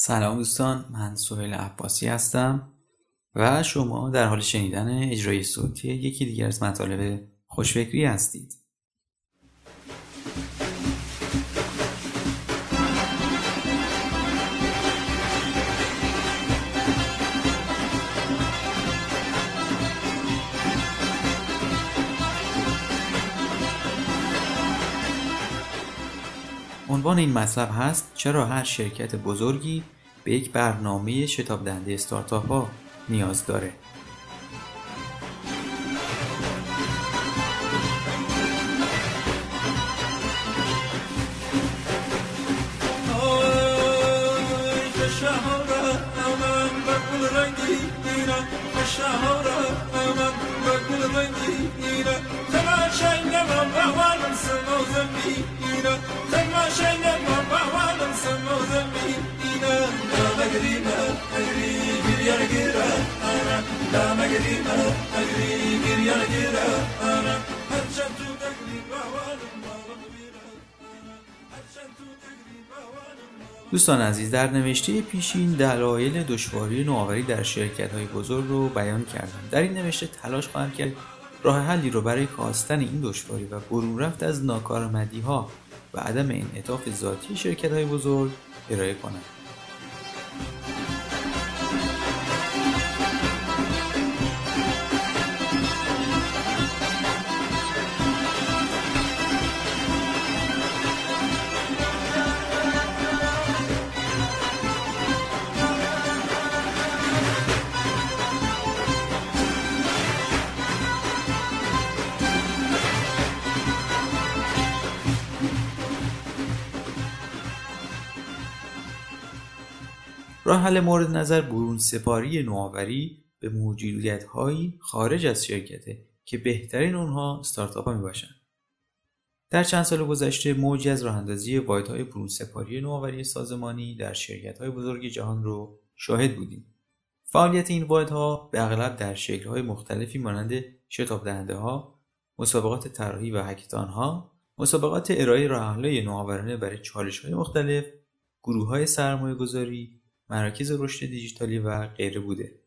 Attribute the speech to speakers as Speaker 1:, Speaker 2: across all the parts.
Speaker 1: سلام دوستان من سهیل عباسی هستم و شما در حال شنیدن اجرای صوتی یکی دیگر از مطالب خوشفکری هستید. عنوان این مطلب هست چرا هر شرکت بزرگی به یک برنامه شتاب دهنده استارتاپ ها نیاز داره؟ دوستان عزیز در نوشته پیشین دلایل دشواری نوآوری در شرکت های بزرگ رو بیان کردم. در این نوشته تلاش خواهم کرد راه حلی رو برای کاستن این دشواری و برون رفت از ناکارآمدی ها و عدم انعطاف ذاتی شرکت های بزرگ ارائه کنم راه حل مورد نظر برون سپاری نوآوری به موجودیت هایی خارج از شرکته که بهترین اونها استارتاپ ها می باشن. در چند سال گذشته موجی از راه اندازی های برون سپاری نوآوری سازمانی در شرکت های بزرگ جهان رو شاهد بودیم. فعالیت این ها به اغلب در شکل های مختلفی مانند شتاب دهنده ها، مسابقات طراحی و هکتان ها، مسابقات ارائه راهحل‌های نوآورانه برای چالش های مختلف، گروه های سرمایه گذاری، مراکز رشد دیجیتالی و غیره بوده.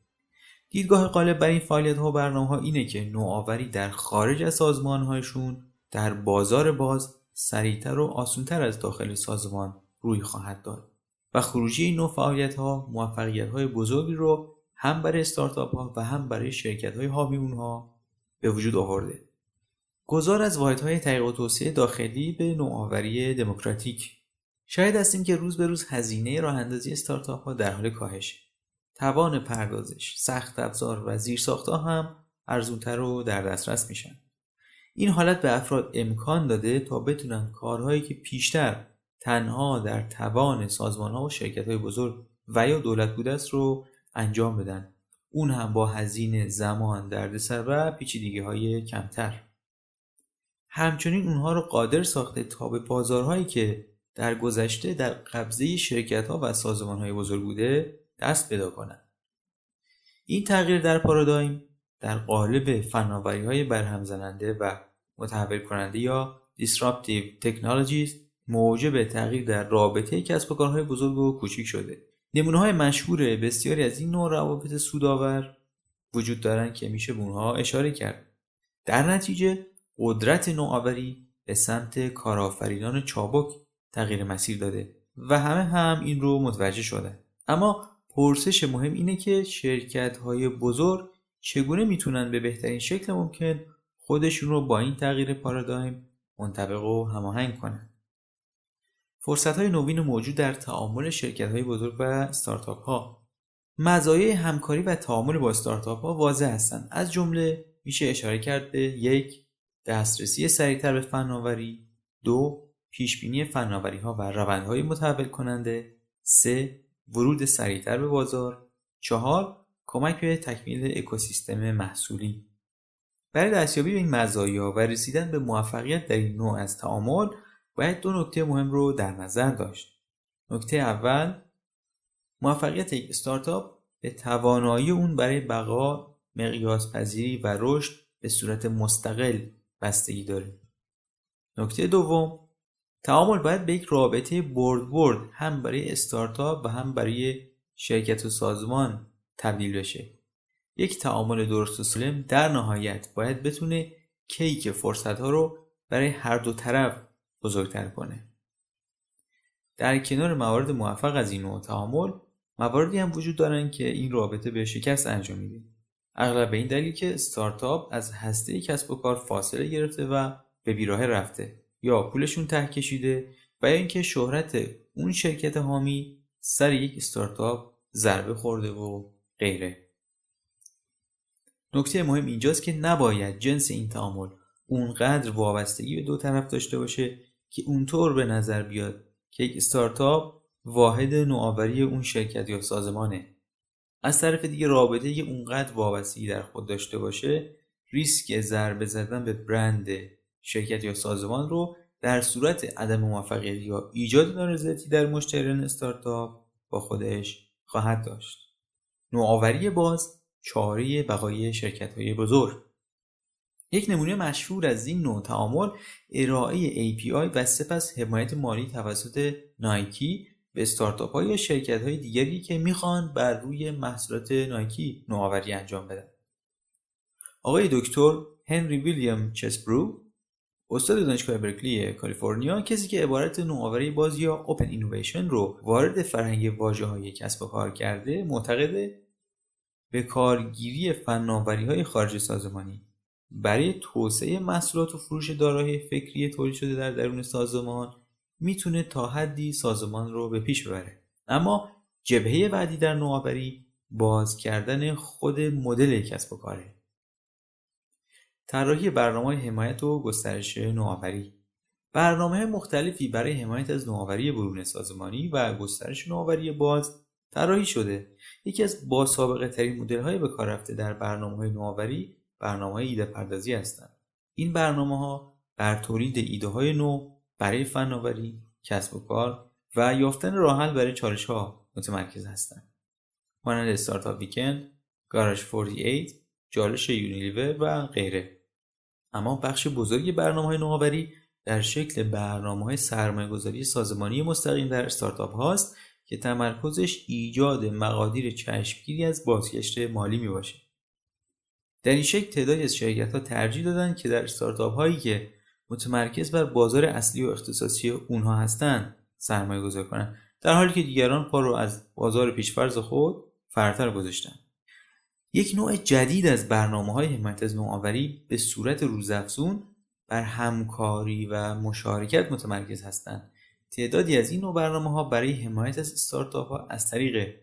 Speaker 1: دیدگاه غالب بر این فعالیت ها و برنامه ها اینه که نوآوری در خارج از سازمان هایشون در بازار باز سریعتر و آسونتر از داخل سازمان روی خواهد داد و خروجی این نوع فعالیت ها موفقیت های بزرگی رو هم برای استارتاپ ها و هم برای شرکت های حامی اونها به وجود آورده. گذار از واحدهای تحقیق و توسعه داخلی به نوآوری دموکراتیک. شاید هستیم که روز به روز هزینه راه اندازی استارتاپ ها در حال کاهش توان پردازش سخت افزار و زیرساختها هم ارزونتر و در دسترس میشن. این حالت به افراد امکان داده تا بتونن کارهایی که پیشتر تنها در توان سازمان ها و شرکت های بزرگ و یا دولت بوده است رو انجام بدن. اون هم با هزینه زمان دردسر و پیچیدگی های کمتر. همچنین اونها رو قادر ساخته تا به بازارهایی که در گذشته در قبضه شرکت ها و سازمان های بزرگ بوده دست پیدا کنند. این تغییر در پارادایم در قالب فناوری های برهم زننده و متحول کننده یا disruptive technologies موجب تغییر در رابطه کسب و کارهای بزرگ و کوچیک شده. نمونه های مشهور بسیاری از این نوع روابط سودآور وجود دارند که میشه به اونها اشاره کرد. در نتیجه قدرت نوآوری به سمت کارآفرینان چابک تغییر مسیر داده و همه هم این رو متوجه شده اما پرسش مهم اینه که شرکت های بزرگ چگونه می‌تونن به بهترین شکل ممکن خودشون رو با این تغییر پارادایم منطبق و هماهنگ کنن. فرصت های نوین موجود در تعامل شرکت های بزرگ و استارتاپ ها مزایای همکاری و تعامل با استارتاپ ها واضح هستند از جمله میشه اشاره کرد به یک دسترسی سریعتر به فناوری. دو پیشبینی ها و روندهای متحول کننده 3. ورود سریعتر به بازار 4. کمک به تکمیل اکوسیستم محصولی برای دستیابی به این مزایا و رسیدن به موفقیت در این نوع از تعامل باید دو نکته مهم رو در نظر داشت نکته اول موفقیت یک استارتاپ به توانایی اون برای بقا مقیاس پذیری و رشد به صورت مستقل بستگی داره نکته دوم تعامل باید به یک رابطه برد برد هم برای استارتاپ و هم برای شرکت و سازمان تبدیل بشه. یک تعامل درست و سالم در نهایت باید بتونه کیک فرصت ها رو برای هر دو طرف بزرگتر کنه. در کنار موارد موفق از این نوع تعامل مواردی هم وجود دارن که این رابطه به شکست انجام میده. اغلب به این دلیل که استارتاپ از هسته کسب و کار فاصله گرفته و به بیراه رفته. یا پولشون ته کشیده و یا اینکه شهرت اون شرکت حامی سر یک استارتاپ ضربه خورده و غیره. نکته مهم اینجاست که نباید جنس این تعامل اونقدر وابستگی به دو طرف داشته باشه که اونطور به نظر بیاد که یک استارتاپ واحد نوآوری اون شرکت یا سازمانه. از طرف دیگه رابطه اونقدر وابستگی در خود داشته باشه ریسک ضربه زدن به برند شرکت یا سازمان رو در صورت عدم موفقیت یا ایجاد نارضایتی در مشتریان استارتاپ با خودش خواهد داشت. نوآوری باز چاره بقای شرکت های بزرگ. یک نمونه مشهور از این نوع تعامل ارائه API و سپس حمایت مالی توسط نایکی به استارتاپ های یا شرکت های دیگری که می‌خوان بر روی محصولات نایکی نوآوری انجام بدن. آقای دکتر هنری ویلیام چسبرو استاد دانشگاه برکلی کالیفرنیا کسی که عبارت نوآوری باز یا اوپن اینویشن رو وارد فرهنگ واژه های کسب و کار کرده معتقده به کارگیری فناوری های خارج سازمانی. برای توسعه محصولات و فروش دارایی فکری تولید شده در درون سازمان می‌تونه تا حدی سازمان رو به پیش ببره. اما جبهه بعدی در نوآوری باز کردن خود مدل کسب و کاره. طراحی برنامه حمایت و گسترش نوآوری. برنامه مختلفی برای حمایت از نوآوری برون سازمانی و گسترش نوآوری باز طراحی شده. یکی از با سابقه ترین مدل های به کار رفته در برنامه های نوآوری برنامه های ایده پردازی هستند. این برنامه ها بر تولید ایده های نو برای فناوری کسب و کار و یافتن راه حل برای چالش ها متمرکز هستند. مانند استارتاپ ویکند گاراژ 48 جالش یونیلیور و غیره. اما بخش بزرگی برنامه های نوآوری در شکل برنامه های سرمایه گذاری سازمانی مستقیم در استارتاپ هاست که تمرکزش ایجاد مقادیر چشمگیری از بازگشت مالی می باشه. در این شکل تعدادی از شرکت ها ترجیح دادن که در استارتاپ هایی که متمرکز بر بازار اصلی و اختصاصی اونها هستند سرمایه گذاری کنند در حالی که دیگران پا رو از بازار پیشفرز خود فراتر گذاشتن. یک نوع جدید از برنامه های حمایت از نوآوری به صورت روزافزون بر همکاری و مشارکت متمرکز هستند. تعدادی از این نوع برنامه ها برای حمایت از استارتاپ ها از طریق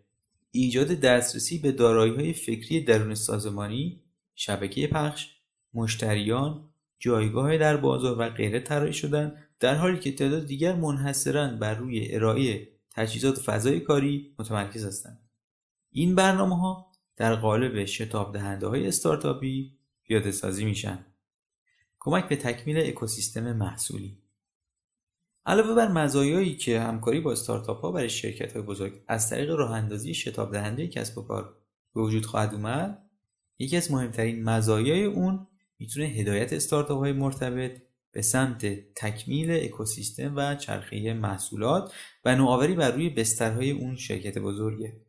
Speaker 1: ایجاد دسترسی به دارایی های فکری درون سازمانی شبکه پخش مشتریان جایگاه در بازار و غیره طراحی شدن در حالی که تعداد دیگر منحصرا بر روی ارائه تجهیزات فضای کاری متمرکز هستند. این برنامه ها در قالب شتاب دهنده های استارتاپی پیاده سازی میشن. کمک به تکمیل اکوسیستم محصولی. علاوه بر مزایایی که همکاری با استارتاپ ها برای شرکت های بزرگ از طریق راه اندازی شتاب دهنده کسب و کار به وجود خواهد اومد یکی از مهمترین مزایای اون می‌تونه هدایت استارتاپ های مرتبط به سمت تکمیل اکوسیستم و چرخه محصولات و نوآوری بر روی بسترهای اون شرکت بزرگه.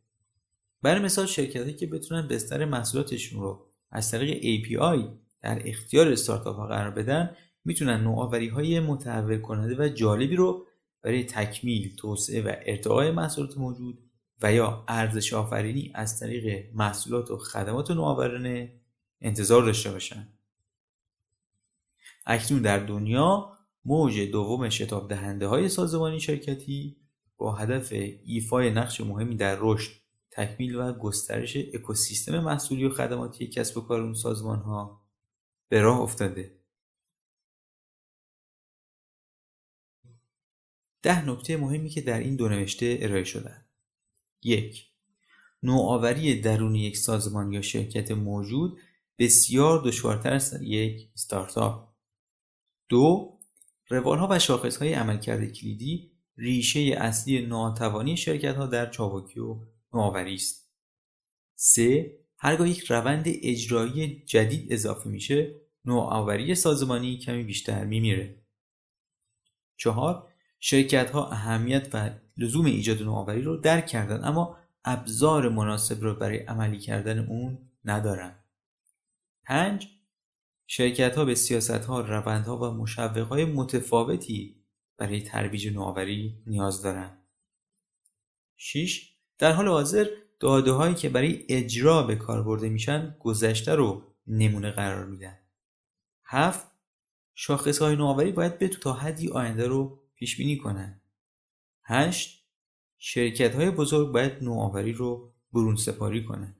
Speaker 1: برای مثال شرکت که بتونن بستر محصولاتشون رو از طریق API در اختیار استارتاپ ها قرار بدن می‌تونن نوآوری های متحول کننده و جالبی رو برای تکمیل، توسعه و ارتقای محصولات موجود و یا ارزش آفرینی از طریق محصولات و خدمات نوآورانه انتظار داشته باشن. اکنون در دنیا موج دوم شتاب دهنده های سازمانی شرکتی با هدف ایفای نقش مهمی در رشد تکمیل و گسترش اکوسیستم محصولی و خدماتی کسب و کار اون سازمان ها به راه افتاده. ده نکته مهمی که در این دو نوشته ارائه شدن. یک نوآوری درون یک سازمان یا شرکت موجود بسیار دشوارتر است یک استارتاپ دو روالها و شاخصهای عملکرد کلیدی ریشه اصلی ناتوانی شرکت ها در چابکی و نوآوری است سه هرگاه یک روند اجرایی جدید اضافه میشه نوآوری سازمانی کمی بیشتر میمیره چهار شرکت ها اهمیت و لزوم ایجاد نوآوری رو درک کردن اما ابزار مناسب رو برای عملی کردن اون ندارن. 5. شرکت ها به سیاست ها، روند ها و مشوق های متفاوتی برای ترویج نوآوری نیاز دارند. 6. در حال حاضر داده هایی که برای اجرا به کار برده میشن گذشته رو نمونه قرار میدن. 7. شاخص های نوآوری باید بتو تا حدی آینده رو پیش بینی کنن. 8. شرکت های بزرگ باید نوآوری رو برون سپاری کنن.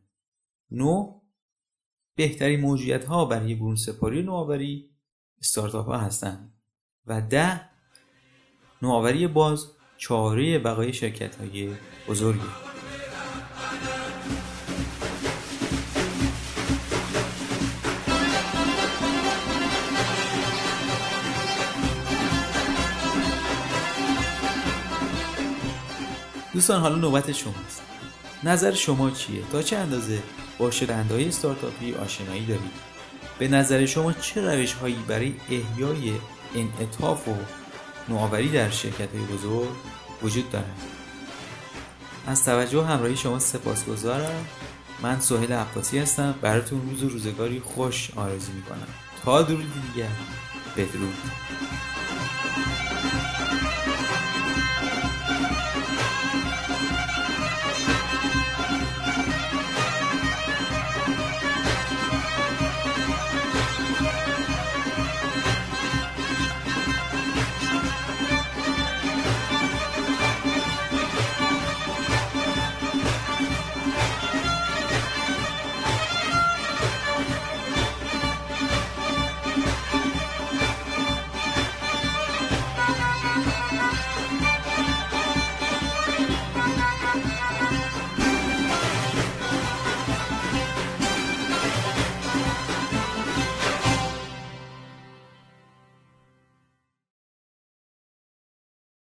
Speaker 1: 9. بهترین موجودیت ها برای برون سپاری نوآوری استارتاپ ها هستند و ده نوآوری باز چاره بقای شرکت های بزرگی. دوستان حالا نوبت شماست. نظر شما چیه؟ تا چه اندازه با های استارتاپی آشنایی دارید؟ به نظر شما چه روش هایی برای احیای انعطاف و نوآوری در شرکت های بزرگ وجود دارد. از توجه همراهی شما سپاسگزارم. من سهیل عباسی هستم. براتون روز و روزگاری خوش آرزو می‌کنم. تا درودی دیگر. بدرود.